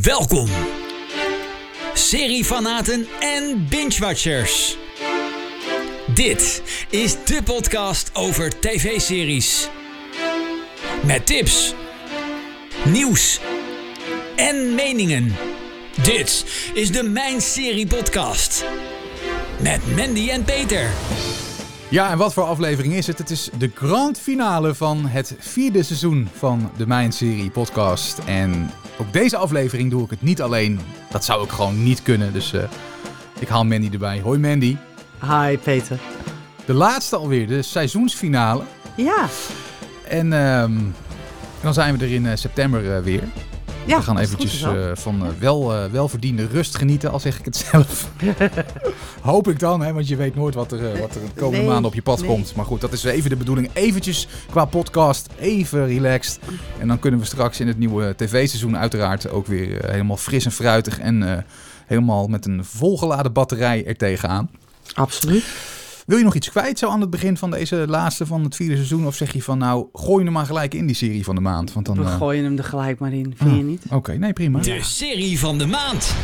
Welkom, seriefanaten en binge-watchers. Dit is de podcast over tv-series. Met tips, nieuws en meningen. Dit is de Mijn Serie Podcast. Met Mandy en Peter. Ja, en wat voor aflevering is het? Het is de grand finale van het vierde seizoen van de Mijn Serie podcast. En ook deze aflevering doe ik het niet alleen. Dat zou ik gewoon niet kunnen, dus uh, ik haal Mandy erbij. Hoi Mandy. Hi Peter. De laatste alweer, de seizoensfinale. Ja. En um, dan zijn we er in uh, september uh, weer. Ja, we gaan eventjes uh, van uh, wel, uh, welverdiende rust genieten, al zeg ik het zelf. Hoop ik dan, hè, want je weet nooit wat er, wat er de komende nee, maanden op je pad nee. komt. Maar goed, dat is even de bedoeling. Eventjes qua podcast, even relaxed. En dan kunnen we straks in het nieuwe tv-seizoen uiteraard ook weer helemaal fris en fruitig en helemaal met een volgeladen batterij er tegenaan. Absoluut. Wil je nog iets kwijt zo aan het begin van deze laatste van het vierde seizoen? Of zeg je van nou, gooi hem maar gelijk in die serie van de maand? Want dan, We gooien hem er gelijk maar in, vind ah, je niet? Oké, okay, nee prima. De serie van de maand.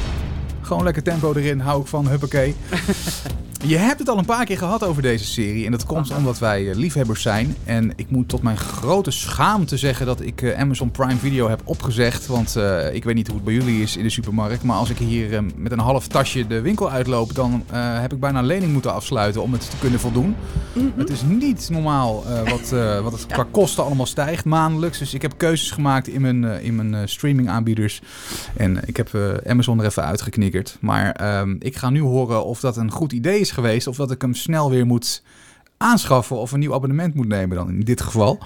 Gewoon lekker tempo erin, hou ik van, huppakee. Je hebt het al een paar keer gehad over deze serie. En dat komt omdat wij liefhebbers zijn. En ik moet tot mijn grote schaamte zeggen dat ik Amazon Prime Video heb opgezegd. Want uh, ik weet niet hoe het bij jullie is in de supermarkt. Maar als ik hier uh, met een half tasje de winkel uitloop, dan uh, heb ik bijna een lening moeten afsluiten om het te kunnen voldoen. -hmm. Het is niet normaal wat, wat het qua kosten allemaal stijgt maandelijks. Dus ik heb keuzes gemaakt in mijn, in mijn streaming aanbieders. En ik heb Amazon er even uitgeknikkerd. Maar ik ga nu horen of dat een goed idee is geweest. Of dat ik hem snel weer moet aanschaffen of een nieuw abonnement moet nemen dan in dit geval.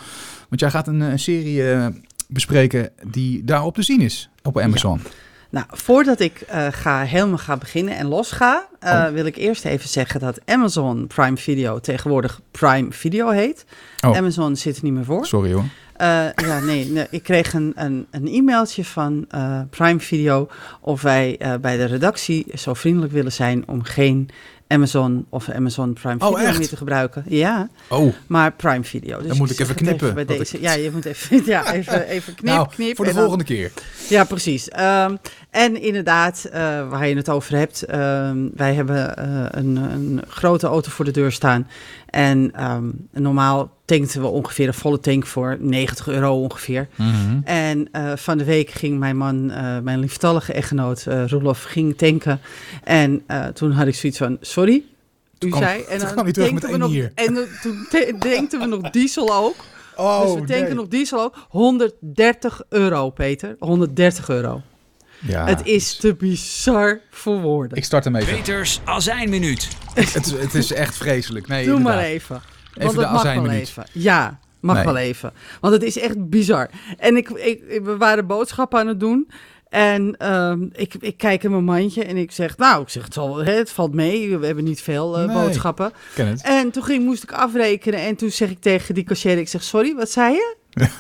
Want jij gaat een, een serie uh, bespreken die daarop te zien is op Amazon. Ja. Nou, voordat ik uh, ga, helemaal ga beginnen en los ga, uh, oh. wil ik eerst even zeggen dat Amazon Prime Video tegenwoordig Prime Video heet. Oh. Amazon zit er niet meer voor. Sorry hoor. Uh, ja, nee, nee, ik kreeg een, een, een e-mailtje van Prime Video of wij bij de redactie zo vriendelijk willen zijn om geen Amazon of Amazon Prime Video oh, meer te gebruiken. Ja, oh. maar Prime Video. Dus Dan moet ik, ik even knippen. Even bij deze. Ik... Ja, je moet even, ja, even, even knip, nou, knip. Voor de volgende dan... keer. Ja, precies. Um, en inderdaad, uh, waar je het over hebt, um, wij hebben uh, een, een, grote auto voor de deur staan. En um, normaal tankten we ongeveer een volle tank voor 90 euro ongeveer. Mm -hmm. En uh, van de week ging mijn man, mijn lieftallige echtgenoot Roelof, ging tanken. En toen had ik zoiets van, sorry, u kan, zei. En dan kan terug met we nog, hier. En toen denkten we nog diesel ook. Oh, dus we tanken nee. nog diesel ook. 130 euro, Peter. 130 euro. Ja, het is te bizar voor woorden. Ik start hem even. Peters azijnminuut. het, het is echt vreselijk. Nee, Doe inderdaad. maar even. Even Want de mag wel azijnminuut. even. Ja, mag Nee. wel even. Want het is echt bizar. En ik, ik, we waren boodschappen aan het doen. En ehm, ik, ik kijk in mijn mandje en ik zeg, nou, ik zeg, het, zal, hè, het valt mee. We hebben niet veel eh, Nee. boodschappen. En toen ging, moest ik afrekenen en toen zeg ik tegen die cashier, ik zeg, sorry, wat zei je?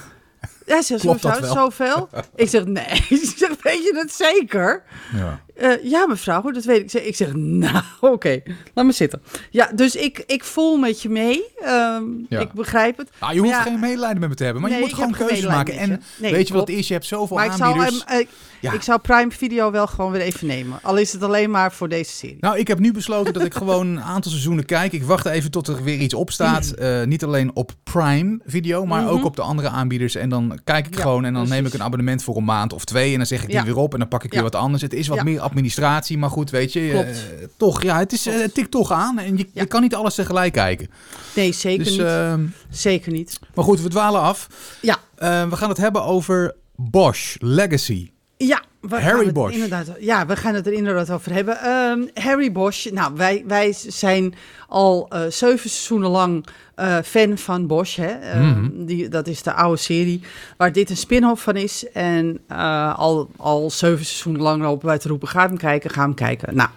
Ja, ze Klopt mevrouw, wel? zoveel? Ik zeg, nee. Ik zeg, weet je dat zeker? Ja. Eh, ja, mevrouw, dat weet ik. Ik zeg, ik zeg nou, oké, laat me zitten. Ja, dus ik, ik voel met je mee. Ehm, Ja. Ik begrijp het. Ah, je hoeft ja, geen medelijden met me te hebben, maar Nee, je moet ik gewoon keuzes maken. En. Nee, weet je wat het is? Je hebt zoveel Maar ik zou, aanbieders. eh, Ja. ik zou Prime Video wel gewoon weer even nemen. Al is het alleen maar voor deze serie. Nou, ik heb nu besloten dat ik gewoon een aantal seizoenen kijk. Ik wacht even tot er weer iets op staat. Eh, niet alleen op Prime Video, maar Mhm. ook op de andere aanbieders. En dan kijk ik gewoon en dan neem ik een abonnement voor een maand of twee. En dan zeg ik die weer op en dan pak ik weer wat anders. Het is wat meer administratie, maar goed, weet je. eh, toch, ja, het, is, eh, het tikt toch aan. En je, Ja. je kan niet alles tegelijk kijken. Nee, zeker Dus, niet. ehm, zeker niet. maar goed, we dwalen af. Ja. Eh, we gaan het hebben over Bosch Legacy. Ja, we Harry Bosch. Inderdaad, ja, we gaan het er inderdaad over hebben. Ehm, Harry Bosch, nou, wij, wij zijn al eh, zeven seizoenen lang eh, fan van Bosch. Hè? Ehm, Mhm. die, dat is de oude serie waar dit een spin-off van is. En eh, al, al zeven seizoenen lang lopen wij te roepen, ga hem kijken, ga hem kijken. Nou,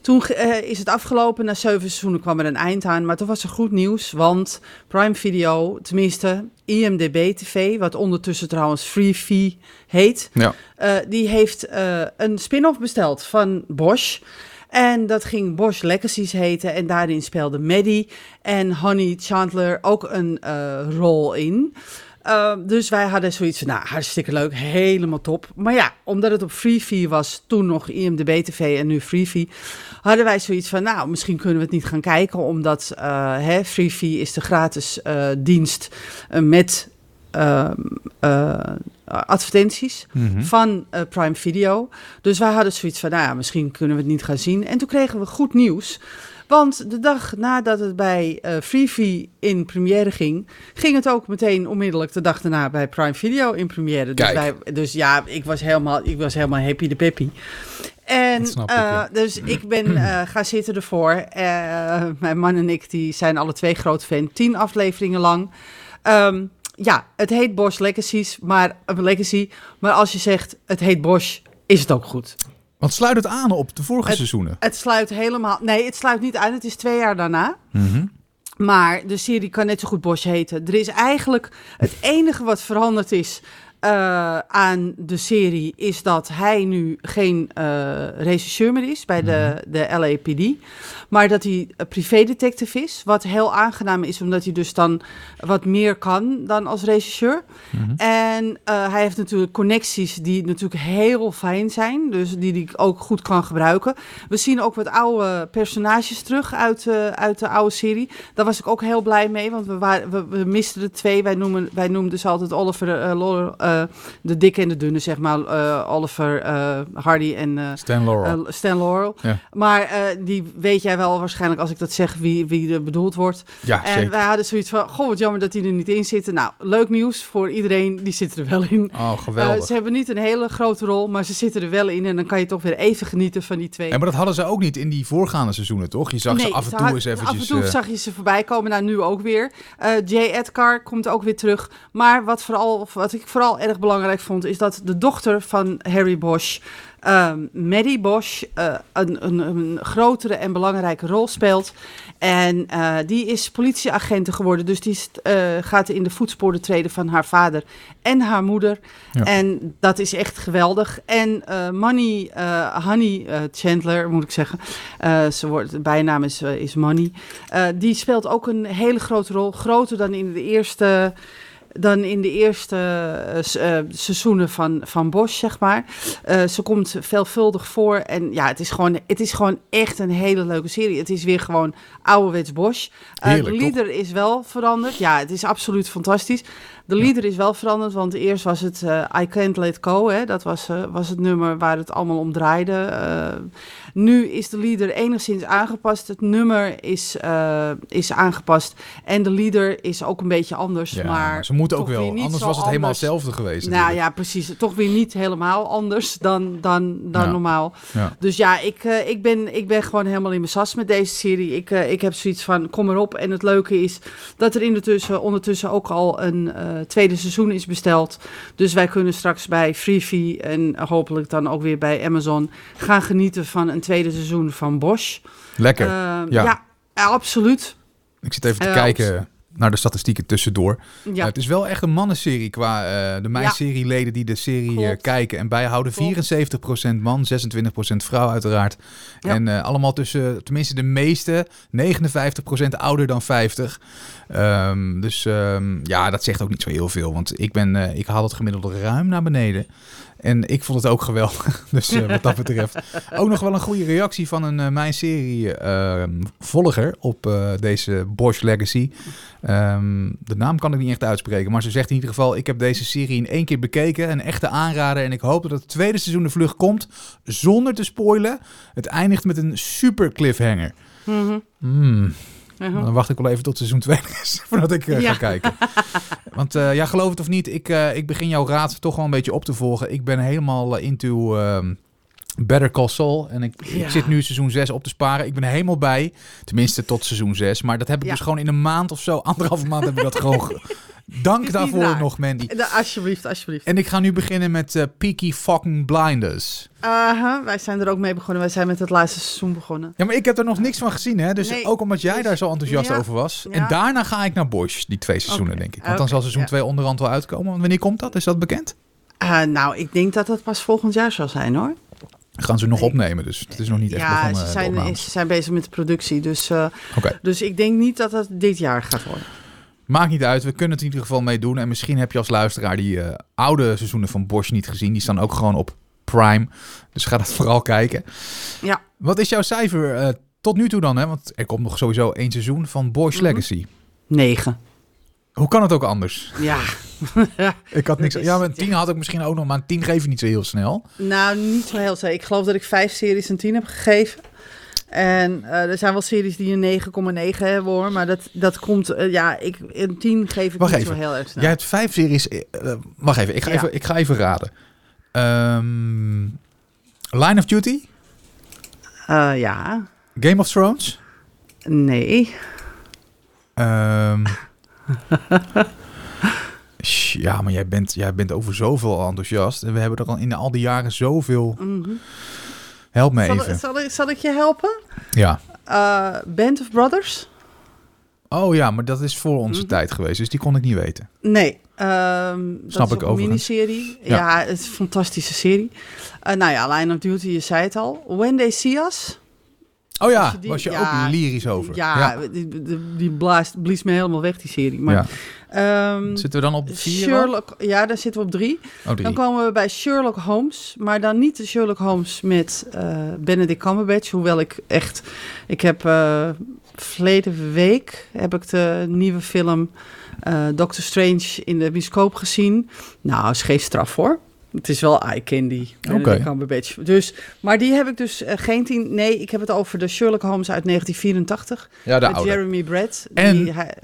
toen is het afgelopen. Na zeven seizoenen kwam er een eind aan. Maar toen was er goed nieuws. Want Prime Video, tenminste IMDB TV, wat ondertussen trouwens Freevee heet. Ja. eh, die heeft eh, een spin-off besteld van Bosch. En dat ging Bosch Legacies heten. En daarin speelde Maddie en Honey Chandler ook een eh, rol in. Ehm, dus wij hadden zoiets van, nou, hartstikke leuk, helemaal top. Maar ja, omdat het op Freevee was, toen nog IMDb TV en nu Freevee, hadden wij zoiets van, nou, misschien kunnen we het niet gaan kijken, omdat uh, hè, Freevee is de gratis uh, dienst uh, met ehm, advertenties Mhm. van Prime Video. Dus wij hadden zoiets van, nou ja, misschien kunnen we het niet gaan zien. En toen kregen we goed nieuws. Want de dag nadat het bij uh, Freevee in première ging, ging het ook meteen onmiddellijk de dag daarna bij Prime Video in première. Dus, wij, dus ja, ik was helemaal, ik was helemaal happy de peppy. En ik, uh, ja. dus ik ben uh, gaan zitten ervoor. Uh, mijn man en ik die zijn alle twee groot fan. Tien afleveringen lang. Um, ja, het heet Bosch Legacies, maar, Legacy. Maar als je zegt het heet Bosch, is het ook goed. Want sluit het aan op de vorige het, seizoenen? Het sluit helemaal... Nee, het sluit niet aan. Het is twee jaar daarna. Mm -hmm. Maar de serie kan net zo goed Bosch heten. Er is eigenlijk... Het enige wat veranderd is... Uh, aan de serie is dat hij nu geen uh, regisseur meer is bij de, de LAPD. Maar dat hij privédetective is. Wat heel aangenaam is, omdat hij dus dan wat meer kan dan als regisseur. Mhm. Mm -hmm. En uh, hij heeft natuurlijk connecties die natuurlijk heel fijn zijn. Dus die hij ook goed kan gebruiken. We zien ook wat oude personages terug uit, uit de oude serie. Daar was ik ook heel blij mee, want we, waren, we, we misten er twee. Wij noemen, wij noemden dus altijd Oliver uh, uh, de dikke en de dunne, zeg maar. Uh, Oliver Hardy en Stan Laurel. Stan Laurel. Ja. Maar die weet jij wel waarschijnlijk als ik dat zeg wie, wie er bedoeld wordt. Ja, en zeker. wij hadden zoiets van, goh, wat jammer dat die er niet in zitten. Nou, leuk nieuws voor iedereen, die zitten er wel in. Oh, geweldig. Ze hebben niet een hele grote rol, maar ze zitten er wel in. En dan kan je toch weer even genieten van die twee. Ja, maar dat hadden ze ook niet in die voorgaande seizoenen, toch? Je zag nee, ze af en toe eens eventjes... Af en toe uh... zag je ze voorbij komen, nou nu ook weer. Uh, Jay Edgar komt ook weer terug. Maar wat, vooral, wat ik vooral erg belangrijk vond, is dat de dochter van Harry Bosch... Uh, Maddie Bosch uh, een, een, een, grotere en belangrijke rol speelt. En uh, die is politieagent geworden. Dus die uh, gaat in de voetsporen treden van haar vader en haar moeder. Ja. En dat is echt geweldig. En Money, Honey Chandler, moet ik zeggen. ze wordt, de bijnaam is, is Money. die speelt ook een hele grote rol. Groter dan in de eerste dan in de eerste uh, seizoenen van, van Bosch, zeg maar. Uh, ze komt veelvuldig voor. En ja, het is, gewoon, het is gewoon echt een hele leuke serie. Het is weer gewoon ouderwets Bosch. Heerlijk, de leader toch? is wel veranderd. Ja, het is absoluut fantastisch. De leader is wel veranderd, want eerst was het uh, I Can't Let Go. Hè? Dat was, was het nummer waar het allemaal om draaide. nu is de leader enigszins aangepast. Het nummer is, is aangepast. En de leader is ook een beetje anders. Ja, maar ze moeten ook wel, anders was het anders. helemaal hetzelfde geweest. Nou ja, precies. Toch weer niet helemaal anders dan, dan, dan Ja. normaal. Ja. Dus ja, ik, ik, ben, ik ben gewoon helemaal in mijn sas met deze serie. Ik, ik heb zoiets van, kom erop. En het leuke is dat er in de tussen, ondertussen ook al een tweede seizoen is besteld. Dus wij kunnen straks bij Freevee en hopelijk dan ook weer bij Amazon gaan genieten van een tweede seizoen van Bosch. Lekker. ja. ja. ja, absoluut. Ik zit even te Eh, kijken naar de statistieken tussendoor. Ja. Uh, het is wel echt een mannenserie qua uh, de mijnserieleden die de serie uh, Klopt. kijken en bijhouden. 74% man, 26% vrouw uiteraard. Ja. En allemaal tussen, tenminste de meeste, 59% ouder dan 50. Um, dus um, ja, dat zegt ook niet zo heel veel. Want ik, ben, ik haal het gemiddelde ruim naar beneden. En ik vond het ook geweldig. Dus uh, wat dat betreft. ook nog wel een goede reactie van een uh, mijn serie uh, volger op deze Bosch Legacy. Um, de naam kan ik niet echt uitspreken. Maar ze zegt in ieder geval: Ik heb deze serie in één keer bekeken. Een echte aanrader. En ik hoop dat het tweede seizoen de vlucht komt. Zonder te spoilen. Het eindigt met een super cliffhanger. Mm -hmm. Mm. Dan wacht ik wel even tot seizoen 2 is, voordat ik uh, Ja. ga kijken. Want uh, ja, geloof het of niet, ik, uh, ik begin jouw raad toch wel een beetje op te volgen. Ik ben helemaal into um, Better Call Saul. En ik, Ja. ik zit nu seizoen 6 op te sparen. Ik ben er helemaal bij. Tenminste, tot seizoen 6. Maar dat heb ik Ja. dus gewoon in een maand of zo, anderhalve maand heb ik dat gewoon... Dank daarvoor raar. nog, Mandy. Da- alsjeblieft, alsjeblieft. En ik ga nu beginnen met uh, Peaky fucking Blinders. Aha, wij zijn er ook mee begonnen. Wij zijn met het laatste seizoen begonnen. Ja, maar ik heb er nog niks van gezien, hè? Dus Nee, ook omdat jij dus- daar zo enthousiast ja, over was. ja. En daarna ga ik naar Bosch, die twee seizoenen, denk ik. Want dan zal seizoen ja. 2 onderhand wel uitkomen. Want wanneer komt dat? Is dat bekend? Uh, nou, ik denk dat dat pas volgend jaar zal zijn hoor. Gaan ze nog Nee. opnemen, dus het is nog niet echt ja, begonnen. ze zijn, opnames. ze zijn bezig met de productie. Dus, uh, Oké. dus ik denk niet dat het dit jaar gaat worden. Maakt niet uit, we kunnen het in ieder geval mee doen. En misschien heb je als luisteraar die eh, oude seizoenen van Bosch niet gezien. Die staan ook gewoon op Prime. Dus ga dat vooral kijken. Ja. Wat is jouw cijfer eh, tot nu toe dan? Hè? Want er komt nog sowieso één seizoen van Bosch Mhm. Legacy. Negen. Hoe kan het ook anders? Ja. Ik had niks. Ja, maar een 10 had ik misschien ook nog, maar een 10 geef je niet zo heel snel. Nou, niet zo heel zeker. Ik geloof dat ik vijf series een 10 heb gegeven. En eh, er zijn wel series die een 9,9 hebben hoor. Maar dat, dat komt, eh, ja, ik, een 10 geef ik Wacht niet even. zo heel erg snel. Jij hebt vijf series. wacht even, ik ga, Ja. even, ik ga even raden. Ehm, Line of Duty? Ja, Game of Thrones? nee. Ehm, ja, maar jij bent, jij bent over zoveel enthousiast. En we hebben er al in al die jaren zoveel. Mhm. Help me Zal, even. zal, ik- zal ik je helpen? Ja. Eh, Band of Brothers? Oh ja, maar dat is voor onze Mhm. tijd geweest. Dus die kon ik niet weten. Nee. ehm dat Snap is ik ook een miniserie. Ja. Ja. het is een fantastische serie. Eh, nou ja, Line of Duty, je zei het al. When They See Us. Oh ja, Als je die- was je ja, ook lyrisch over. Ja, ja. die, die, die blaast, blies me helemaal weg, die serie. Maar, Ja. ehm, Zitten we dan op vier? Sherlock, ja, daar zitten we op drie. Oh, drie. Dan komen we bij Sherlock Holmes, maar dan niet de Sherlock Holmes met eh, Benedict Cumberbatch. Hoewel ik echt, ik heb eh verleden week heb ik de nieuwe film eh, Doctor Strange in de bioscoop gezien. Nou, is geen straf hoor. Het is wel eye candy. Benedict Oké. Cumberbatch. Dus, maar die heb ik dus eh, geen tien. Nee, ik heb het over de Sherlock Holmes uit 1984 Ja, de met oude. Jeremy Brett. En- Die, hij-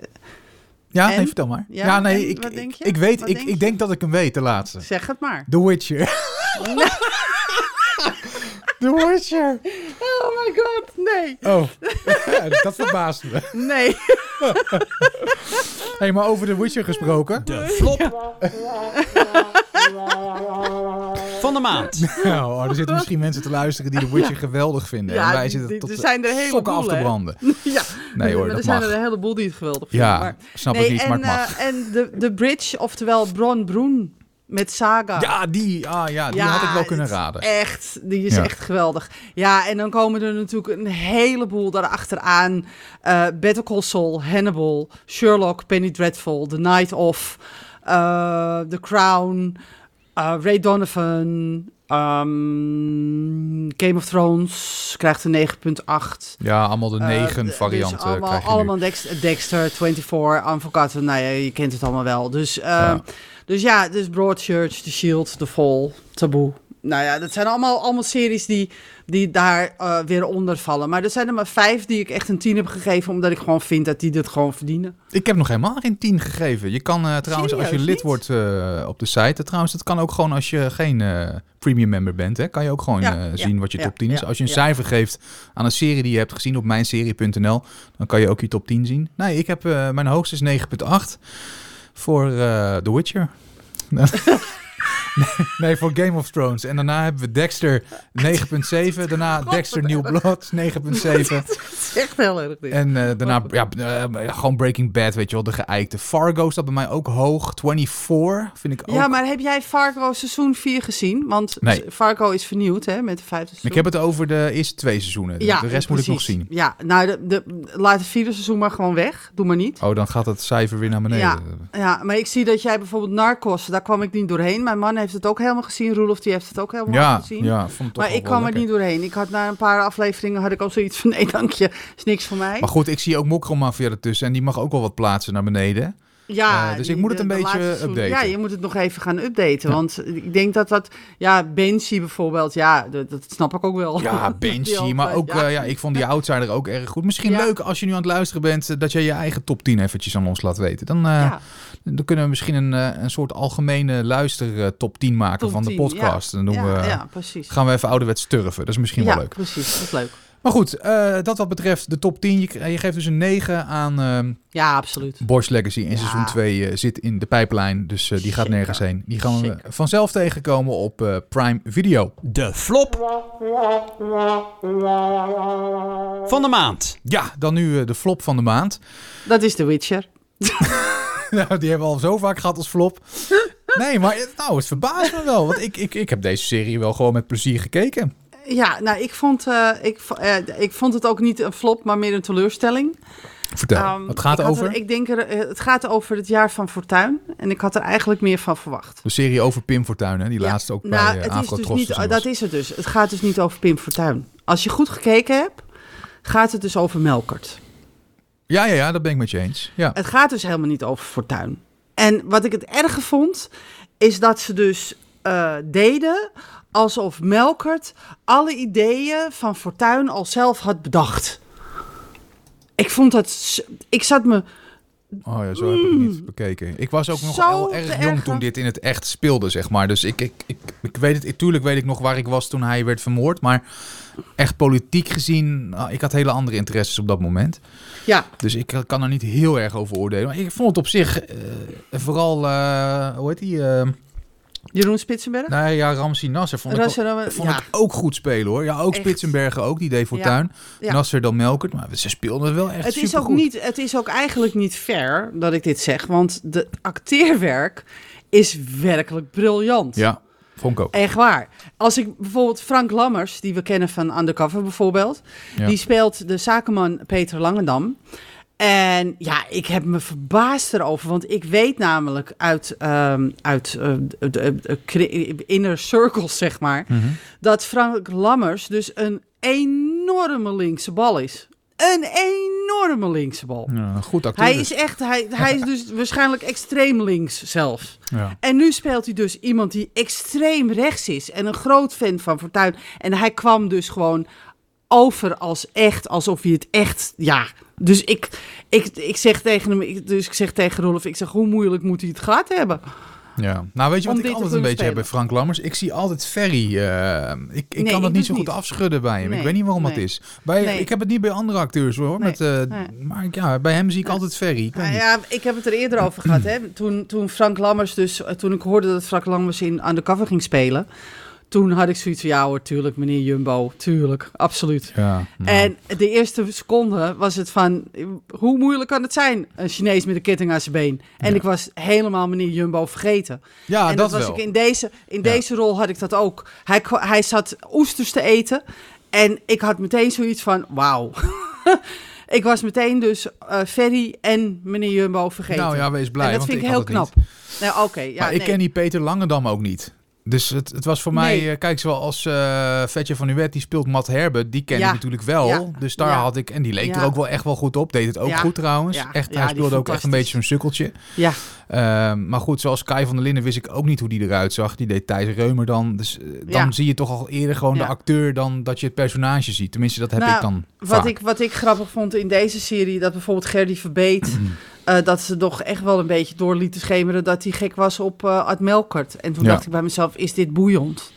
Ja, En? nee, vertel maar. Ja, Ja, nee, ik, wat denk je? ik weet, Wat ik, denk ik denk dat ik hem weet, de laatste. zeg het maar. The Witcher. The Witcher. Oh my god, nee. Oh, dat verbaast me. Nee. hey, maar over The Witcher gesproken. De flop van de maand. Nou, oh, er zitten misschien mensen te luisteren die The Witcher geweldig vinden. Ja, en wij zitten die- tot er de zijn er sokken af te branden. ja. Nee hoor, maar dat er zijn mag. er een heleboel die het geweldig vinden. Ja, maar- snap nee, ik niet, en, maar het mag. eh, en de, de bridge, oftewel Bron Broen met Saga. ja, die, ah, ja, die Ja, had ik wel kunnen raden. Echt, die is Ja. echt geweldig. Ja, en dan komen er natuurlijk een heleboel daarachteraan. eh Better Call Saul, Hannibal, Sherlock, Penny Dreadful, The Night Of, eh, The Crown, eh, Ray Donovan, ehm, Game of Thrones krijgt een 9.8. Ja, allemaal de negen dus varianten allemaal, krijg je allemaal Dexter, Dexter, 24, Unforgotten. Nou ja, je kent het allemaal wel. Dus, Ja. Dus ja, dus Broadchurch, The Shield, The Fall, Taboe. Nou ja, dat zijn allemaal, allemaal series die, die daar eh, weer onder vallen. Maar er zijn er maar vijf die ik echt een 10 heb gegeven... omdat ik gewoon vind dat die dit gewoon verdienen. Ik heb nog helemaal geen 10 gegeven. Je kan eh, trouwens, als je lid niet? wordt eh, op de site, trouwens, dat kan ook gewoon als je geen eh, premium member bent, hè, kan je ook gewoon Ja, eh, ja, zien wat je top 10 is. Als je een ja. cijfer geeft aan een serie die je hebt gezien op mijnserie.nl, dan kan je ook je top 10 zien. Nee, ik heb, eh, mijn hoogste is 9.8 voor eh The Witcher. nee, voor Game of Thrones. En daarna hebben we Dexter 9.7. Daarna Dexter New Blood 9.7. Het is echt heel erg dit. En eh, daarna, ja, eh, gewoon Breaking Bad, weet je wel, de geëikte. Fargo staat bij mij ook hoog. 24 vind ik ook. Ja, maar heb jij Fargo seizoen 4 gezien? Want Nee. Fargo is vernieuwd, hè, met de vijfde seizoen. Ik heb het over de eerste twee seizoenen. De, de rest moet ik nog zien. Ja, nou, de, de, laat het vierde seizoen maar gewoon weg. Doe maar niet. Oh, dan gaat het cijfer weer naar beneden. Ja. Ja, maar ik zie dat jij bijvoorbeeld Narcos, daar kwam ik niet doorheen. Mijn man heeft het ook helemaal gezien. Roelof, die heeft het ook helemaal Ja, gezien. ja, vond maar ik kwam er niet doorheen. Ik had na een paar afleveringen had ik al zoiets van nee, dank je, is niks voor mij. Maar goed, ik zie ook Mokromafia ertussen en die mag ook wel wat plaatsen naar beneden. Ja, Eh, dus ik moet het een de beetje laatste updaten. Ja, je moet het nog even gaan updaten. Ja. Want ik denk dat dat... Ja, Banshee bijvoorbeeld, ja, dat, dat snap ik ook wel. Ja, Banshee, maar ook, ja. ja, ik vond die outsider ook erg goed. Misschien Ja. leuk als je nu aan het luisteren bent, eh, dat je je eigen top 10 eventjes aan ons laat weten. Dan, eh, Ja, dan kunnen we misschien een, eh, een soort algemene luister eh, top 10 maken top van de 10, podcast. Dan doen ja, we, ja, precies. gaan we even ouderwets turven. Dat is misschien ja, wel leuk. precies. Dat is leuk. Maar goed, eh, dat wat betreft de top 10. Je, je geeft dus een 9 aan ehm Ja, absoluut. Bosch Legacy. En Ja. seizoen 2 eh, zit in de pijplijn. Dus eh, die gaat Zeker. nergens heen. Die gaan we vanzelf tegenkomen op eh, Prime Video. De flop van de maand. Ja, dan nu eh, de flop van de maand. Dat is The Witcher. nou, die hebben we al zo vaak gehad als flop. Nee, maar nou, het verbaast me wel. Want ik, ik, ik heb deze serie wel gewoon met plezier gekeken. Ja, nou, ik vond, eh, ik, eh, ik vond het ook niet een flop, maar meer een teleurstelling. Vertel, het gaat had over er- ik denk er, eh, het gaat over het jaar van Fortuin. En ik had er eigenlijk meer van verwacht. de serie over Pim Fortuyn, hè? die Ja, laatste ook nou, bij uh, het is dus niet, Dat is het dus. Het gaat dus niet over Pim Fortuyn. Als je goed gekeken hebt, gaat het dus over Melkert. Ja, ja, ja, dat ben ik met je eens. Ja. Het gaat dus helemaal niet over Fortuin. En wat ik het erge vond, is dat ze dus eh, deden alsof Melkert alle ideeën van Fortuin al zelf had bedacht. Ik vond dat... Ik zat me... Oh ja, zo heb ik het niet bekeken. Ik was ook nog Zo te erg jong toen dit in het echt speelde, zeg maar. Dus ik, ik, ik, ik weet het, tuurlijk weet ik nog waar ik was toen hij werd vermoord. Maar echt politiek gezien, nou, ik had hele andere interesses op dat moment. Ja, Dus ik eh, kan er niet heel erg over oordelen. Maar ik vond het op zich, eh, vooral, eh, hoe heet die? eh Jeroen Spitsenberg. nou ja, Ramsi Nasser vond, ik, wel- vond ja. ik ook goed spelen hoor. Ja, ook Echt. Spitsenbergen ook, die deed Fortuyn. Ja. Nasser dan Melkert, maar ze speelden het wel echt Het is, ook supergoed. niet, het is ook eigenlijk niet fair dat ik dit zeg, want de acteerwerk is werkelijk briljant. Ja, vond ik ook. Echt waar. Als ik bijvoorbeeld Frank Lammers, die we kennen van Undercover bijvoorbeeld, die speelt de zakenman Peter Langendam. En ja, ik heb me verbaasd erover, want ik weet namelijk uit, ehm, uit eh, de, inner circles, zeg maar, Mhm. dat Frank Lammers dus een enorme linkse bal is. Een enorme linkse bal. Ja, goed acteur. Hij dus. is echt, hij, hij is dus waarschijnlijk extreem links zelfs. Ja. En nu speelt hij dus iemand die extreem rechts is en een groot fan van Fortuyn. En hij kwam dus gewoon over als echt, alsof hij het echt, ja. Dus ik, ik, ik zeg tegen hem, ik- dus ik zeg tegen Rolf, ik zeg, hoe moeilijk moet hij het gehad hebben? Ja, nou weet je wat ik altijd een beetje heb bij. Frank Lammers? Ik zie altijd Ferry. eh, ik ik Nee, kan dat niet zo goed niet. afschudden bij hem. ik weet niet waarom dat nee. is. Bij. Ik heb het niet bij andere acteurs hoor. Met, nee. Maar ja, bij hem zie ik altijd Ferry. Ik Nou ja, ik heb het er eerder over gehad. Hè? Toen, toen Frank Lammers dus, eh, toen ik hoorde dat Frank Lammers in Undercover ging spelen. Toen had ik zoiets van, ja hoor, tuurlijk meneer Jumbo, tuurlijk, absoluut. Ja, nou. En de eerste seconde was het van, hoe moeilijk kan het zijn? Een Chinees met een ketting aan zijn been. En Ja. ik was helemaal meneer Jumbo vergeten. ja en dat, was wel. ik in deze, in Ja. deze rol had ik dat ook. Hij, hij zat oesters te eten en ik had meteen zoiets van, wauw. ik was meteen dus eh Ferry en meneer Jumbo vergeten. Nou ja, wees blij. en dat want vind ik heel knap. Nou, oké. ja, maar ik ken die Peter Langendam ook niet. Dus het, het was voor mij, Nee. eh, kijk, zoals eh Vetje van Uwet, die speelt Matt Herbert, die ken Ja. ik natuurlijk wel. Ja. Dus daar had ik, en die leek er ook wel echt wel goed op. Deed het ook goed trouwens. Echt, hij speelde ook echt een beetje zo'n sukkeltje. Ja, Ehm, maar goed, zoals Kai van der Linden wist ik ook niet hoe die eruit zag. Die deed Thijs Reumer dan. Dus eh, dan zie je toch al eerder gewoon de acteur dan dat je het personage ziet. Tenminste, dat heb Nou, ik dan wat vaak. ik, wat ik grappig vond in deze serie, dat bijvoorbeeld Gerdy Verbeet, eh, dat ze toch echt wel een beetje door lieten schemeren dat hij gek was op eh Art Melkert. En toen Ja. dacht ik bij mezelf, is dit boeiend?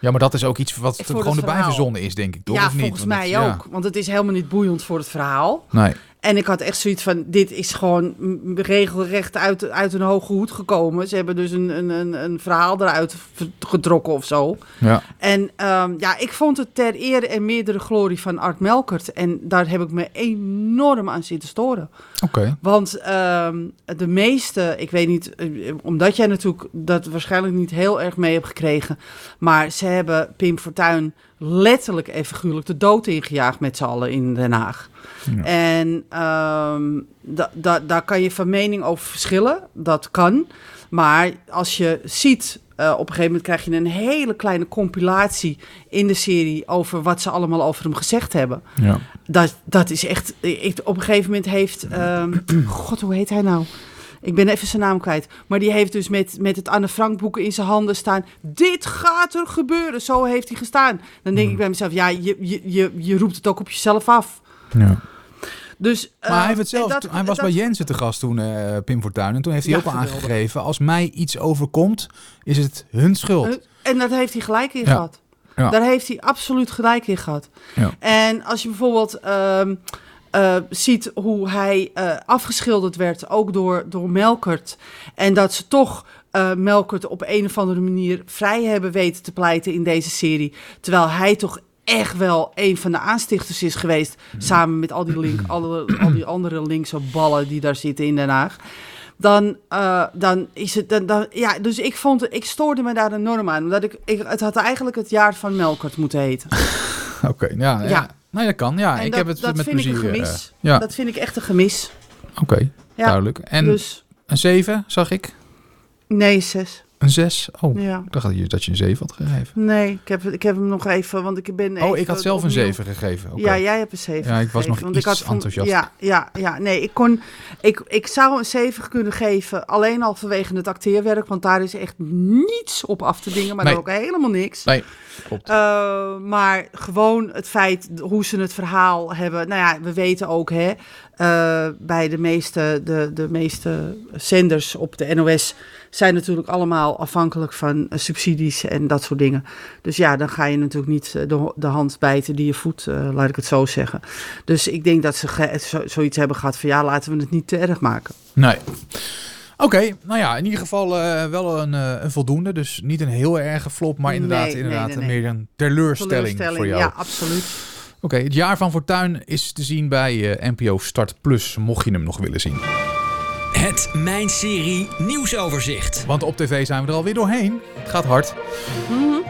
Ja, maar dat is ook iets wat er gewoon erbij verzonnen is, denk ik, toch? ja, of niet? volgens Want mij ja. ook. Want het is helemaal niet boeiend voor het verhaal. Nee. En ik had echt zoiets van, dit is gewoon regelrecht uit, uit een hoge hoed gekomen. Ze hebben dus een, een, een, een verhaal eruit getrokken of zo. Ja. En ehm, ja, ik vond het ter ere en meerdere glorie van Art Melkert. En daar heb ik me enorm aan zitten storen. Oké. Want ehm, de meeste, ik weet niet, eh, omdat jij natuurlijk dat waarschijnlijk niet heel erg mee hebt gekregen. Maar ze hebben Pim Fortuyn letterlijk en figuurlijk de dood ingejaagd met z'n allen in Den Haag. Ja. En da, da, daar kan je van mening over verschillen. Dat kan. Maar als je ziet, eh, op een gegeven moment krijg je een hele kleine compilatie in de serie over wat ze allemaal over hem gezegd hebben. Ja. Dat, dat is echt. Ik, op een gegeven moment heeft. ehm, God, hoe heet hij nou? Ik ben even zijn naam kwijt. Maar die heeft dus met, met het Anne Frank boeken in zijn handen staan. Dit gaat er gebeuren. Zo heeft hij gestaan. Dan denk ik bij mezelf, ja, je, je, je, je roept het ook op jezelf af. ja. Dus, Maar hij, eh, heeft het zelf, en dat- hij was dat- bij Jensen te gast toen, eh, Pim Fortuyn. En toen heeft hij Ja, ook al aangegeven... als mij iets overkomt, is het hun schuld. En dat heeft hij gelijk in Ja. gehad. Ja. Daar heeft hij absoluut gelijk in gehad. Ja. En als je bijvoorbeeld ehm, eh, ziet hoe hij eh, afgeschilderd werd, ook door, door Melkert. En dat ze toch eh, Melkert op een of andere manier vrij hebben weten te pleiten in deze serie. Terwijl hij toch echt wel een van de aanstichters is geweest. Samen met al die, link, alle, al die andere linkse ballen die daar zitten in Den Haag. Dan, dan is het. Dan, dan, ja, dus ik vond ik stoorde me daar enorm aan. Omdat ik, ik, het had eigenlijk het jaar van Melkert moeten heten. Oké, ja, ja. Ja. Nee, dat kan. Ja, En ik dat, heb het dat met vind plezier. ik een eh, gemis. ja, Dat vind ik echt een gemis. oké. Ja, Duidelijk. En dus een 7 zag ik. nee, zes. Een 6. Oh, Ja. ik dacht dat je, dat je een 7 had gegeven. Nee, ik heb, ik heb hem nog even, want ik ben Oh, ik had zelf een 7 gegeven. Ja, jij hebt een 7 Ja, ik was nog iets vond- enthousiast. Ja, ja, ja, nee, ik kon, ik, ik zou een 7 kunnen geven, alleen al vanwege het acteerwerk, want daar is echt niets op af te dingen, maar Nee. ook helemaal niks. Nee, klopt. Uh, maar gewoon het feit hoe ze het verhaal hebben. Nou ja, we weten ook hè, uh, bij de meeste, de, de meeste zenders op de NOS zijn natuurlijk allemaal afhankelijk van uh, subsidies en dat soort dingen. Dus ja, dan ga je natuurlijk niet de, de hand bijten die je voedt, uh, laat ik het zo zeggen. Dus ik denk dat ze zo, zoiets hebben gehad van ja, laten we het niet te erg maken. Nee. Oké, okay, nou ja, in ieder geval uh, wel een, uh, een, voldoende. Dus niet een heel erge flop, maar inderdaad, nee, inderdaad nee, nee, nee. meer een teleurstelling, teleurstelling voor jou. Ja, absoluut. Oké, okay, het jaar van Fortuin is te zien bij uh, NPO Start Plus, mocht je hem nog willen zien. Het Mijn Serie nieuwsoverzicht. Want op tv zijn we er alweer doorheen. Het gaat hard. Mm -hmm.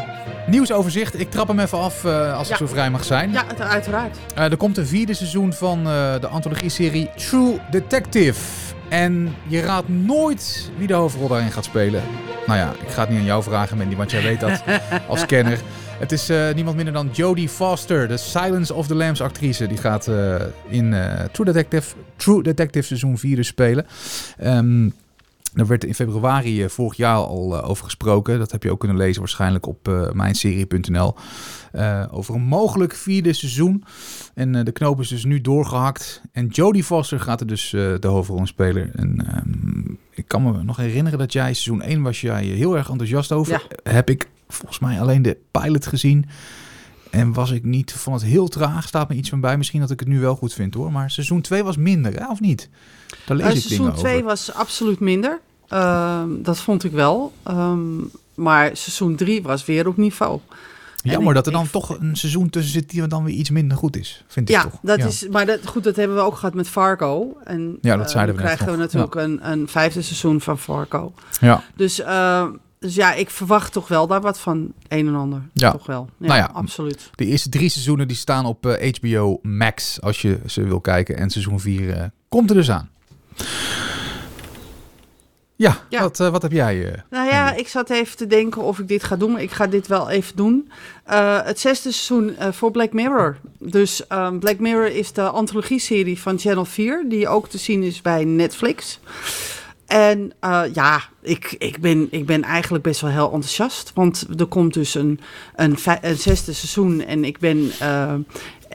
Nieuwsoverzicht. Ik trap hem even af uh, als ja. ik zo vrij mag zijn. Ja, uiteraard. Uh, er komt een vierde seizoen van uh, de antologie-serie True Detective. En je raadt nooit wie de hoofdrol daarin gaat spelen. Nou ja, ik ga het niet aan jou vragen, Mandy, want jij weet dat als kenner. Het is uh, niemand minder dan Jodie Foster, de Silence of the Lambs actrice. Die gaat uh, in uh, True, Detective, True Detective seizoen 4 dus spelen. Um, er werd in februari vorig jaar al over gesproken. Dat heb je ook kunnen lezen waarschijnlijk op mijnserie.nl. over een mogelijk vierde seizoen. En de knoop is dus nu doorgehakt. En Jodie Foster gaat er dus de hoofdrol in spelen. En um, ik kan me nog herinneren dat jij seizoen 1 was jij heel erg enthousiast over. Ja. Heb ik volgens mij alleen de pilot gezien. En was ik niet, vond het heel traag, staat me iets van bij. Misschien dat ik het nu wel goed vind hoor. Maar seizoen 2 was minder, hè? of niet? Daar lees uh, ik seizoen 2 was absoluut minder. Uh, dat vond ik wel. Um, maar seizoen 3 was weer op niveau. Jammer dat er dan ik, toch een seizoen tussen zit die dan weer iets minder goed is, vind ja, ik toch. Dat ja, is, maar dat, goed, dat hebben we ook gehad met Fargo. En, ja, dat zeiden uh, we krijgen we natuurlijk ja. een, een vijfde seizoen van Fargo. Ja. Dus, uh, dus ja, ik verwacht toch wel daar wat van een en ander. Ja. Toch wel. Ja, nou ja, absoluut. De eerste drie seizoenen die staan op uh, HBO Max als je ze wil kijken. En seizoen 4 uh, komt er dus aan. Ja, ja. Wat, uh, wat heb jij? Nou ja, ik zat even te denken of ik dit ga doen. Maar ik ga dit wel even doen. Het zesde seizoen voor Black Mirror. Dus um, Black Mirror is de antologie-serie van Channel 4. Die ook te zien is bij Netflix. En uh, ja, ik, ik, ben, ik ben eigenlijk best wel heel enthousiast. Want er komt dus een, een, een zesde seizoen. En ik ben. Uh,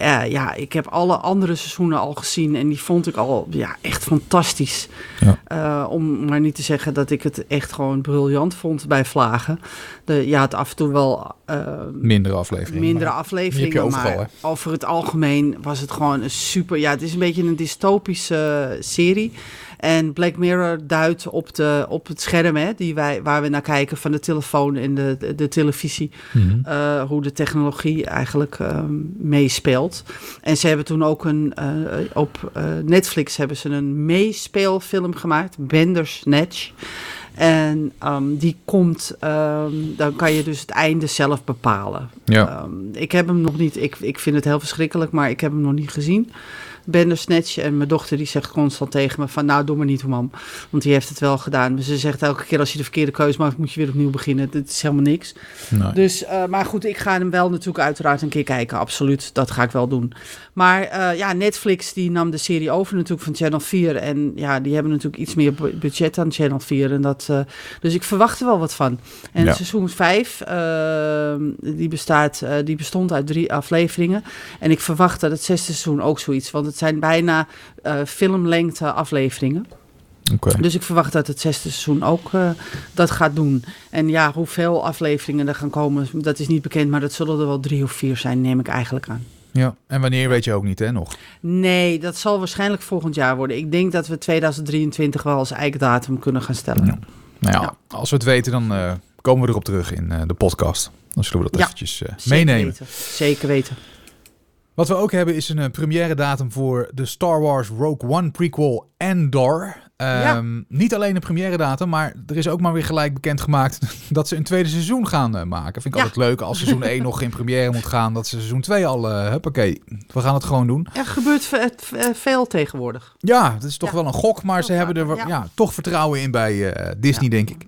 uh, ja, ik heb alle andere seizoenen al gezien. En die vond ik al ja, echt fantastisch. Ja. om maar niet te zeggen dat ik het echt gewoon briljant vond bij Vlagen. De, ja, het af en toe wel. mindere afleveringen. Mindere afleveringen. overal, maar over het algemeen was het gewoon een super. Ja, het is een beetje een dystopische serie. En Black Mirror duidt op, de, op het scherm hè, die wij, waar we naar kijken van de telefoon en de, de, de televisie. Mhm. Mm -hmm. uh, hoe de technologie eigenlijk uh, meespeelt. En ze hebben toen ook een, uh, op Netflix hebben ze een meespeelfilm gemaakt, Bandersnatch. En um, die komt, um, dan kan je dus het einde zelf bepalen. Ja. Um, ik heb hem nog niet, ik, ik vind het heel verschrikkelijk, maar ik heb hem nog niet gezien. Bandersnatch. En mijn dochter die zegt constant tegen me van... nou, doe maar niet, mam. Want die heeft het wel gedaan. Maar ze zegt elke keer als je de verkeerde keuze maakt... moet je weer opnieuw beginnen. Dat is helemaal niks. Nee. Dus, uh, maar goed, ik ga hem wel natuurlijk uiteraard een keer kijken. Absoluut, dat ga ik wel doen. Maar uh, ja, Netflix die nam de serie over natuurlijk van Channel 4. En ja, die hebben natuurlijk iets meer budget dan Channel 4. En dat, uh, dus ik verwacht er wel wat van. En ja. seizoen 5, die, bestaat, die bestond uit drie afleveringen. En ik verwacht dat het zesde seizoen ook zoiets... Want het zijn bijna uh, filmlengte afleveringen. Okay. Dus ik verwacht dat het zesde seizoen ook uh, dat gaat doen. En ja, hoeveel afleveringen er gaan komen, dat is niet bekend. Maar dat zullen er wel drie of vier zijn, neem ik eigenlijk aan. Ja, en wanneer weet je ook niet, hè, nog? Nee, dat zal waarschijnlijk volgend jaar worden. Ik denk dat we 2023 wel als eikdatum kunnen gaan stellen. Ja. Nou ja, ja, als we het weten, dan uh, komen we erop terug in uh, de podcast. Dan zullen we dat ja, eventjes meenemen. Weten. Zeker weten. Wat we ook hebben is een uh, première datum voor de Star Wars Rogue One prequel Endor. Ehm, Niet alleen de première datum, maar er is ook maar weer gelijk bekendgemaakt dat ze een tweede seizoen gaan eh, maken. Vind ik Ja. altijd leuk als seizoen 1 nog in première moet gaan, dat ze seizoen 2 al, eh huppakee, we gaan het gewoon doen. Er gebeurt eh, veel tegenwoordig. Ja, het is toch Ja. wel een gok, maar ze hebben er ja. ja, toch vertrouwen in bij eh, Disney, Ja. denk ik.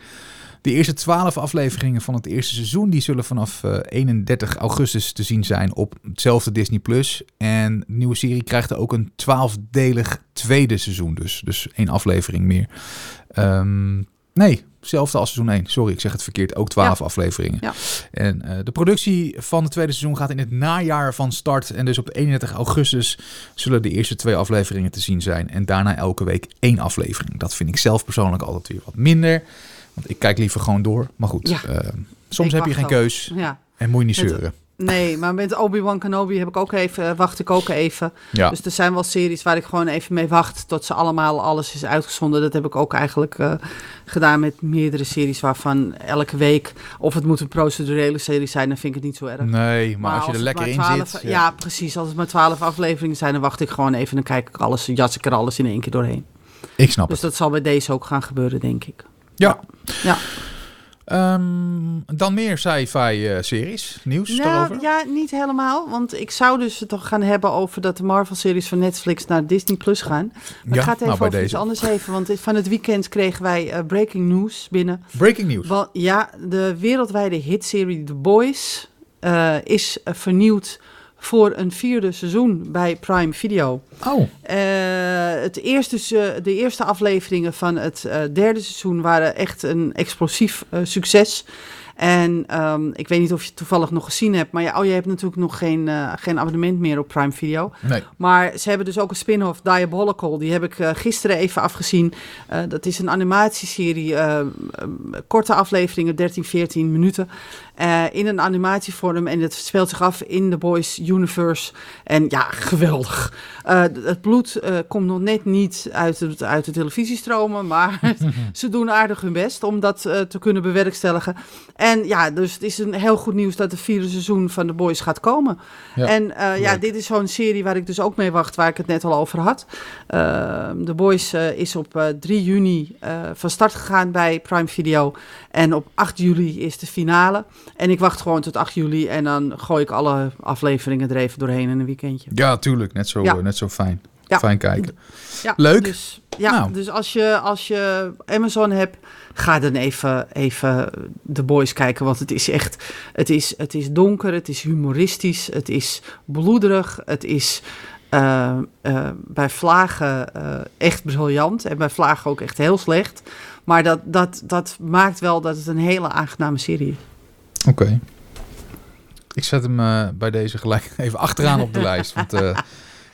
De eerste twaalf afleveringen van het eerste seizoen die zullen vanaf eh, 31 augustus te zien zijn op hetzelfde Disney Plus. En de nieuwe serie krijgt er ook een twaalfdelig tweede seizoen, dus, dus één aflevering meer. Ehm, nee, hetzelfde als seizoen 1. Sorry, ik zeg het verkeerd. Ook 12 afleveringen. Ja. En eh, de productie van het tweede seizoen gaat in het najaar van start. En dus op 31 augustus zullen de eerste twee afleveringen te zien zijn. En daarna elke week één aflevering. Dat vind ik zelf persoonlijk altijd weer wat minder. Want ik kijk liever gewoon door. Maar goed, Ja. eh, soms Ik heb je geen wel. keus. Ja. En moet je niet zeuren. Nee, maar met Obi-Wan Kenobi heb ik ook even, eh, wacht ik ook even. Ja. Dus er zijn wel series waar ik gewoon even mee wacht tot ze allemaal alles is uitgezonden. Dat heb ik ook eigenlijk eh, gedaan met meerdere series waarvan elke week, of het moet een procedurele serie zijn, dan vind ik het niet zo erg. Nee, maar, als je er lekker in 12 zit. Ja. precies. Als het maar twaalf afleveringen zijn, dan wacht ik gewoon even. Dan kijk ik alles, jas ik er alles in één keer doorheen. Ik snap Dus het. dat zal bij deze ook gaan gebeuren, denk ik. Ja. Ja. Ehm, dan meer sci-fi eh, series. Nieuws daarover? Ja, niet helemaal. Want ik zou dus het toch gaan hebben over dat de Marvel-series van Netflix naar Disney Plus gaan. Maar Ja, ik ga het even nou, bij over iets anders even. Want van het weekend kregen wij eh, breaking news binnen. Breaking news. Wel, ja, de wereldwijde hitserie The Boys eh, is vernieuwd voor een vierde seizoen bij Prime Video. Oh, Eh, het eerste, de eerste afleveringen van het eh, derde seizoen waren echt een explosief eh, succes. En ehm, ik weet niet of je het toevallig nog gezien hebt, maar ja, oh, je hebt natuurlijk nog geen, geen abonnement meer op Prime Video. nee. Maar ze hebben dus ook een spin-off, Diabolical. Die heb ik gisteren even afgezien. Dat is een animatieserie, korte afleveringen, 13, 14 minuten. Eh, in een animatievorm en het speelt zich af in The Boys Universe. En ja, geweldig. Eh, het bloed eh, komt nog net niet uit de, uit de televisiestromen, maar ze doen aardig hun best om dat te kunnen bewerkstelligen. En ja, dus het is een heel goed nieuws dat de vierde seizoen van The Boys gaat komen. Ja, en ja, dit is zo'n serie waar ik dus ook mee wacht, waar ik het net al over had. Uh, The Boys is op eh, 3 juni van start gegaan bij Prime Video. En op 8 juli is de finale. En ik wacht gewoon tot 8 juli en dan gooi ik alle afleveringen er even doorheen in een weekendje. Ja, tuurlijk. Net zo, Ja. eh, net zo fijn. Ja. Fijn kijken. Ja, Leuk. Dus, ja, Nou. dus als je, als je Amazon hebt, ga dan even, even The Boys kijken. Want het is echt, het is, het is donker, het is humoristisch, het is bloederig, het is eh, eh, bij vlagen echt briljant en bij vlagen ook echt heel slecht. Maar dat, dat, dat maakt wel dat het een hele aangename serie is. Oké. Ik zet hem eh, bij deze gelijk even achteraan op de lijst. Want eh,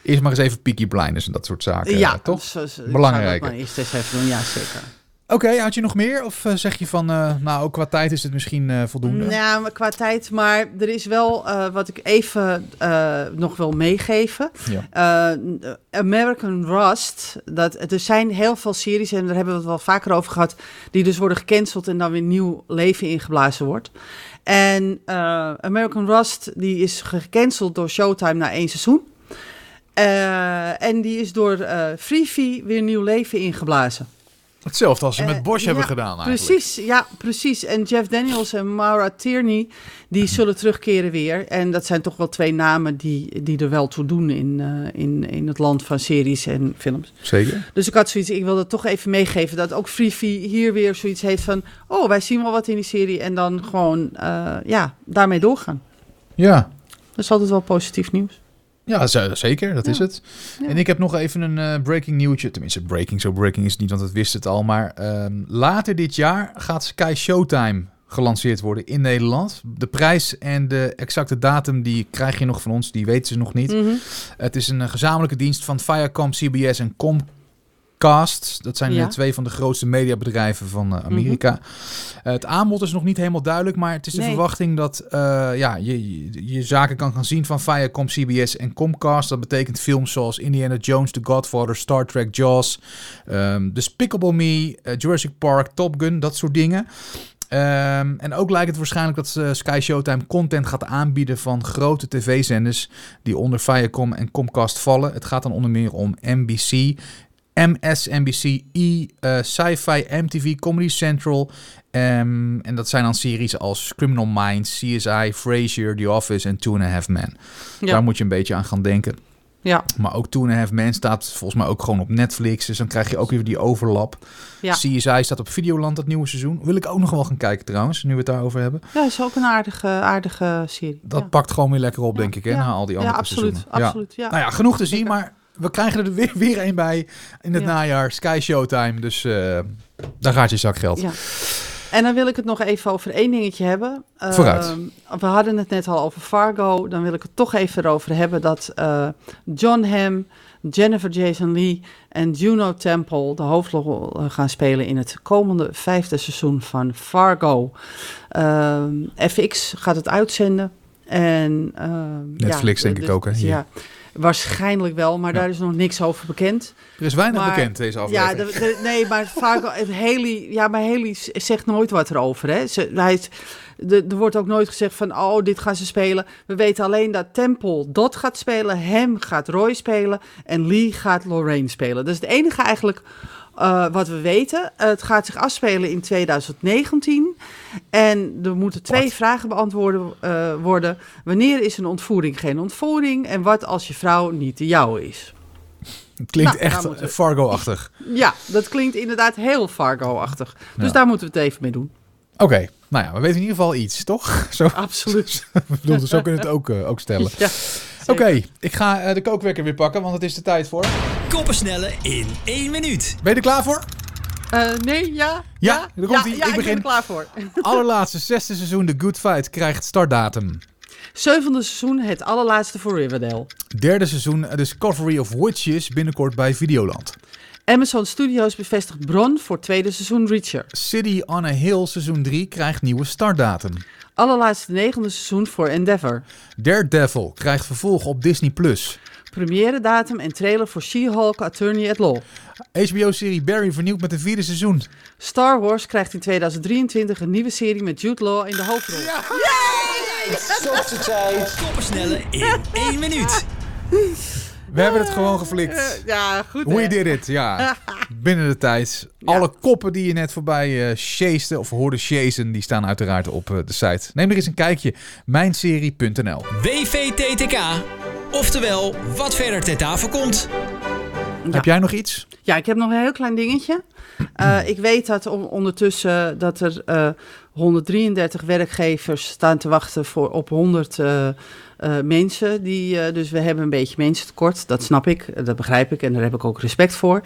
eerst maar eens even Peaky Blinders en dat soort zaken. ja, eh, toch? ik Belangrijke. zou dat maar eerst eens even doen, ja zeker. Oké, had je nog meer? Of zeg je van, nou, ook qua tijd is het misschien voldoende? Ja, maar qua tijd. Maar er is wel wat ik even nog wil meegeven. Ja. American Rust. Dat, er zijn heel veel series, en daar hebben we het wel vaker over gehad, die dus worden gecanceld en dan weer nieuw leven ingeblazen wordt. En eh, American Rust, die is gecanceld door Showtime na één seizoen. Eh, en die is door eh Freevee weer nieuw leven ingeblazen. Hetzelfde als ze met Eh, Bosch hebben ja, gedaan eigenlijk. Precies, ja, precies. En Jeff Daniels en Maura Tierney, die zullen terugkeren weer. En dat zijn toch wel twee namen die, die er wel toe doen in, eh, in, in het land van series en films. Zeker. Dus ik had zoiets, ik wil dat toch even meegeven, dat ook Freevee hier weer zoiets heeft van, oh, wij zien wel wat in die serie en dan gewoon, eh, ja, daarmee doorgaan. Ja. Dat is altijd wel positief nieuws. Ja, zeker, dat Ja. is het. Ja. En ik heb nog even een eh, breaking nieuwtje. Tenminste, breaking, zo breaking is het niet, want het wist het al. Maar ehm, later dit jaar gaat Sky Showtime gelanceerd worden in Nederland. De prijs en de exacte datum, die krijg je nog van ons. Die weten ze nog niet. Mhm. Het is een eh, gezamenlijke dienst van Viacom, CBS en Comcast. Dat zijn Ja. twee van de grootste mediabedrijven van eh, Amerika. Eh, het aanbod is nog niet helemaal duidelijk, maar het is de Nee. verwachting dat eh, ja, je, je, je zaken kan gaan zien van Viacom, CBS en Comcast. Dat betekent films zoals Indiana Jones, The Godfather, Star Trek, Jaws, ehm Despicable Me, Jurassic Park, Top Gun, dat soort dingen. Ehm, en ook lijkt het waarschijnlijk dat Sky Showtime content gaat aanbieden van grote tv-zenders die onder Viacom en Comcast vallen. Het gaat dan onder meer om NBC, MSNBC, E, eh, Sci-Fi, MTV, Comedy Central. Ehm, en dat zijn dan series als Criminal Minds, CSI, Frasier, The Office en Two and a Half Men. Ja. Daar moet je een beetje aan gaan denken. Ja, Maar ook Two and a Half Men staat volgens mij ook gewoon op Netflix. Dus dan krijg je ook weer die overlap. Ja. CSI staat op Videoland, dat nieuwe seizoen. Wil ik ook nog wel gaan kijken trouwens, nu we het daarover hebben. ja is ook een aardige, aardige serie. Dat ja. pakt gewoon weer lekker op, denk ik, hè, ja. na al die andere Ja, absoluut. seizoenen. Ja. absoluut ja. Nou ja, genoeg te zien, maar we krijgen er weer, weer een bij in het Ja. najaar. Sky Showtime, dus eh, daar gaat je zakgeld. Ja. En dan wil ik het nog even over één dingetje hebben. Eh, Vooruit. we hadden het net al over Fargo. Dan wil ik het toch even erover hebben dat eh, John Hamm, Jennifer Jason Lee en Juno Temple de hoofdrol gaan spelen in het komende vijfde seizoen van Fargo. Ehm, FX gaat het uitzenden. En, ehm, Netflix denk ik ook, hè. Ja, waarschijnlijk wel, maar Ja. daar is nog niks over bekend. Er is weinig Maar- bekend deze Ja, aflevering. de, de- nee, maar Fargo, Haley, ja, maar Haley zegt nooit wat erover. Hè. Ze, hij, is- de, er wordt ook nooit gezegd van, oh, dit gaan ze spelen. We weten alleen dat Temple Dot gaat spelen, Hem gaat Roy spelen en Lee gaat Lorraine spelen. Dat is het enige eigenlijk eh, wat we weten. het gaat zich afspelen in 2019 en er moeten twee Wat? vragen beantwoord eh, worden. Wanneer is een ontvoering geen ontvoering en wat als je vrouw niet de jouwe is? Klinkt Nou, echt we- Fargo-achtig. Ja, dat klinkt inderdaad heel Fargo-achtig. Dus Ja. daar moeten we het even mee doen. Oké, nou ja, we weten in ieder geval iets, toch? Zo, Absoluut. bedoel, zo kunnen we het ook, eh, ook stellen. Ja, Oké, ik ga eh, de kookwekker weer pakken, want het is de tijd voor. Koppensnellen in één minuut. Ben je er klaar voor? Eh, nee, ja? Ja, daar komt ie. ja, Ik ik begin. ben er klaar voor. Allerlaatste zesde seizoen The Good Fight krijgt startdatum. Zevende seizoen, het allerlaatste voor Riverdale. Derde seizoen Discovery of Witches binnenkort bij Videoland. Amazon Studios bevestigt bron voor tweede seizoen Reacher. City on a Hill seizoen 3 krijgt nieuwe startdatum. Allerlaatste negende seizoen voor Endeavor. Daredevil krijgt vervolg op Disney+. Plus. Première datum en trailer voor She-Hulk Attorney at Law. HBO-serie Barry vernieuwd met een vierde seizoen. Star Wars krijgt in 2023 een nieuwe serie met Jude Law in de hoofdrol. Koppensnellen in één minuut. We hebben het gewoon geflikt. Eh, ja, goed We hè? did it, ja. Binnen de tijd. Alle koppen die je net voorbij eh chaste of hoorde chasen, die staan uiteraard op eh, de site. Neem er eens een kijkje. Mijnserie.nl WVTTK. Oftewel, wat verder ter tafel komt. Ja. Heb jij nog iets? Ja, ik heb nog een heel klein dingetje. Eh, ik weet dat on- ondertussen dat er eh, 133 werkgevers staan te wachten voor op 100 eh, eh, mensen. Die, eh, dus we hebben een beetje mensen tekort. Dat snap ik, dat begrijp ik en daar heb ik ook respect voor.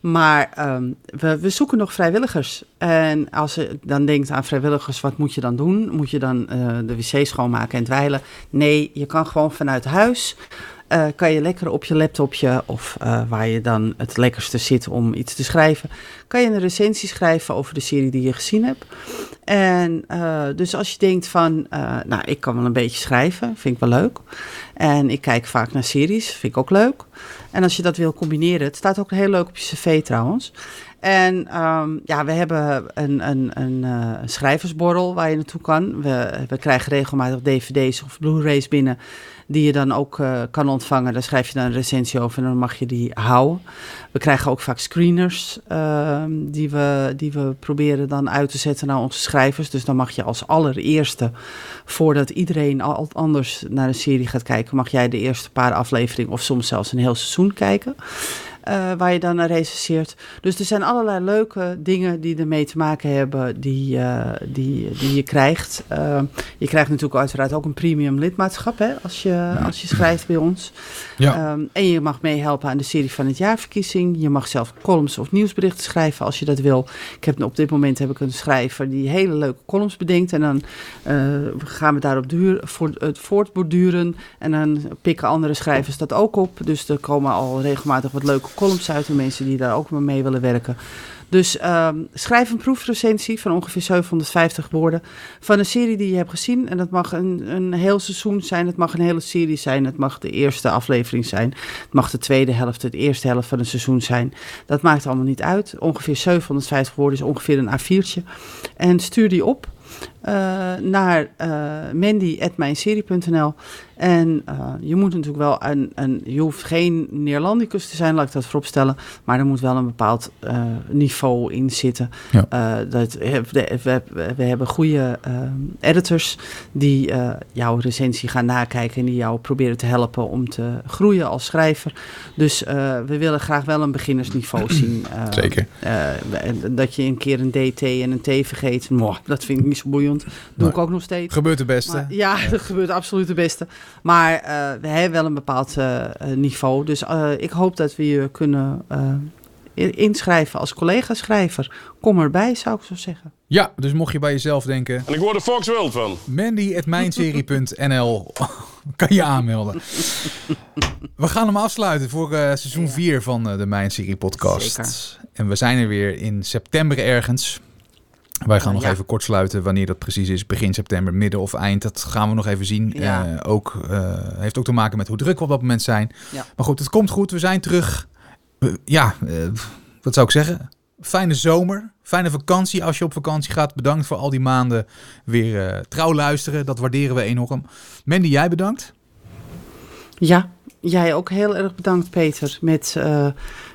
Maar ehm, we, we zoeken nog vrijwilligers. En als je dan denkt aan vrijwilligers, wat moet je dan doen? Moet je dan de wc schoonmaken en dweilen? Nee, je kan gewoon vanuit huis eh, kan je lekker op je laptopje of eh, waar je dan het lekkerste zit om iets te schrijven, kan je een recensie schrijven over de serie die je gezien hebt. En eh, dus als je denkt van, nou, ik kan wel een beetje schrijven, vind ik wel leuk. En ik kijk vaak naar series, vind ik ook leuk. En als je dat wil combineren, het staat ook heel leuk op je cv trouwens. En ehm, ja, we hebben een, een, een schrijversborrel waar je naartoe kan. We, we krijgen regelmatig dvd's of blu-rays binnen die je dan ook eh, kan ontvangen. Daar schrijf je dan een recensie over en dan mag je die houden. We krijgen ook vaak screeners ehm, die, we, die we proberen dan uit te zetten naar onze schrijvers. Dus dan mag je als allereerste, voordat iedereen al anders naar een serie gaat kijken, mag jij de eerste paar afleveringen of soms zelfs een heel seizoen kijken. Eh, waar je dan naar recenseert. Dus er zijn allerlei leuke dingen die ermee te maken hebben, die, eh, die, die je krijgt. Eh, je krijgt natuurlijk uiteraard ook een premium lidmaatschap hè, als, je, als je schrijft bij ons. Ja. Ehm, en je mag meehelpen aan de serie van het jaarverkiezing. Je mag zelf columns of nieuwsberichten schrijven als je dat wil. Ik heb, op dit moment heb ik een schrijver die hele leuke columns bedenkt. En dan gaan we daarop duur, voor, het voortborduren. En dan pikken andere schrijvers dat ook op. Dus er komen al regelmatig wat leuke columns uit. En mensen die daar ook mee willen werken. Dus ehm, schrijf een proefrecensie van ongeveer 750 woorden van een serie die je hebt gezien. En dat mag een, een heel seizoen zijn, het mag een hele serie zijn, het mag de eerste aflevering zijn, het mag de tweede helft, de eerste helft van een seizoen zijn. Dat maakt allemaal niet uit. Ongeveer 750 woorden is ongeveer een A4'tje. En stuur die op. uh, naar uh, mandy.mijnserie.nl. En uh, je moet natuurlijk wel een, een, je hoeft geen Neerlandicus te zijn, laat ik dat vooropstellen. Maar er moet wel een bepaald niveau in zitten. Ja. dat, we, we, we, hebben goede editors die jouw recensie gaan nakijken en die jou proberen te helpen om te groeien als schrijver. Dus we willen graag wel een beginnersniveau zien. Zeker. dat je een keer een DT en een T vergeet, dat vind ik niet zo boeiend. Doe ik ook nog steeds. Gebeurt het beste. ja, dat gebeurt absoluut het beste. Maar uh, we hebben wel een bepaald uh, niveau. Dus uh, ik hoop dat we je kunnen inschrijven als collega-schrijver. Kom erbij, zou ik zo zeggen. Ja, dus mocht je bij jezelf denken... En ik word er Fox World van. Mandy.mijnserie.nl kan je aanmelden. we gaan hem afsluiten voor seizoen 4 van de Mijnserie podcast. Zeker. En we zijn er weer in september ergens. Wij gaan nog even kort sluiten wanneer dat precies is. Begin september, midden of eind. Dat gaan we nog even zien. Ja. Uh, ook, uh, heeft ook te maken met hoe druk we op dat moment zijn. Ja. Maar goed, het komt goed. We zijn terug. Uh, ja, wat zou ik zeggen? Fijne zomer. Fijne vakantie als je op vakantie gaat. Bedankt voor al die maanden weer trouw luisteren. Dat waarderen we enorm. Mandy, jij bedankt. Ja, jij ook heel erg bedankt Peter. Met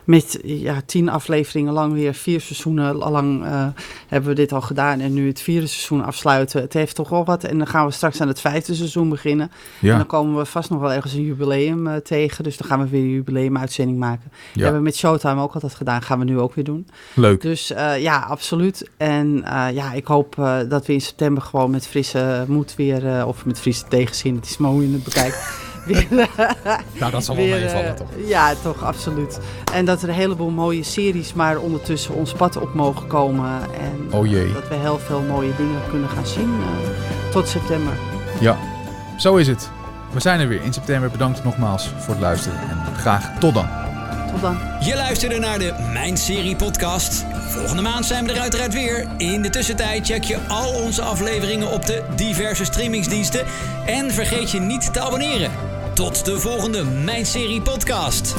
met ja, tien afleveringen lang weer, vier seizoenen lang uh, hebben we dit al gedaan. En nu het vierde seizoen afsluiten. Het heeft toch wel wat. En dan gaan we straks aan het vijfde seizoen beginnen. Ja. En dan komen we vast nog wel ergens een jubileum uh, tegen. Dus dan gaan we weer een jubileumuitzending maken. Ja. Dat hebben we met Showtime ook altijd gedaan. Gaan we nu ook weer doen. Leuk. Dus uh, ja, absoluut. En ja, ik hoop dat we in september gewoon met frisse moed weer... of met frisse tegenzin, het is maar hoe je het bekijkt... nou, dat zal wel meevallen, uh, toch? Ja, toch, absoluut. En dat er een heleboel mooie series maar ondertussen ons pad op mogen komen. En oh jee. dat we heel veel mooie dingen kunnen gaan zien uh, tot september. Ja, zo is het. We zijn er weer in september. Bedankt nogmaals voor het luisteren en graag tot dan. Tot dan. Je luisterde naar de Mijn Serie podcast. Volgende maand zijn we er uiteraard weer. In de tussentijd check je al onze afleveringen op de diverse streamingsdiensten. En vergeet je niet te abonneren. Tot de volgende Mijn Serie podcast.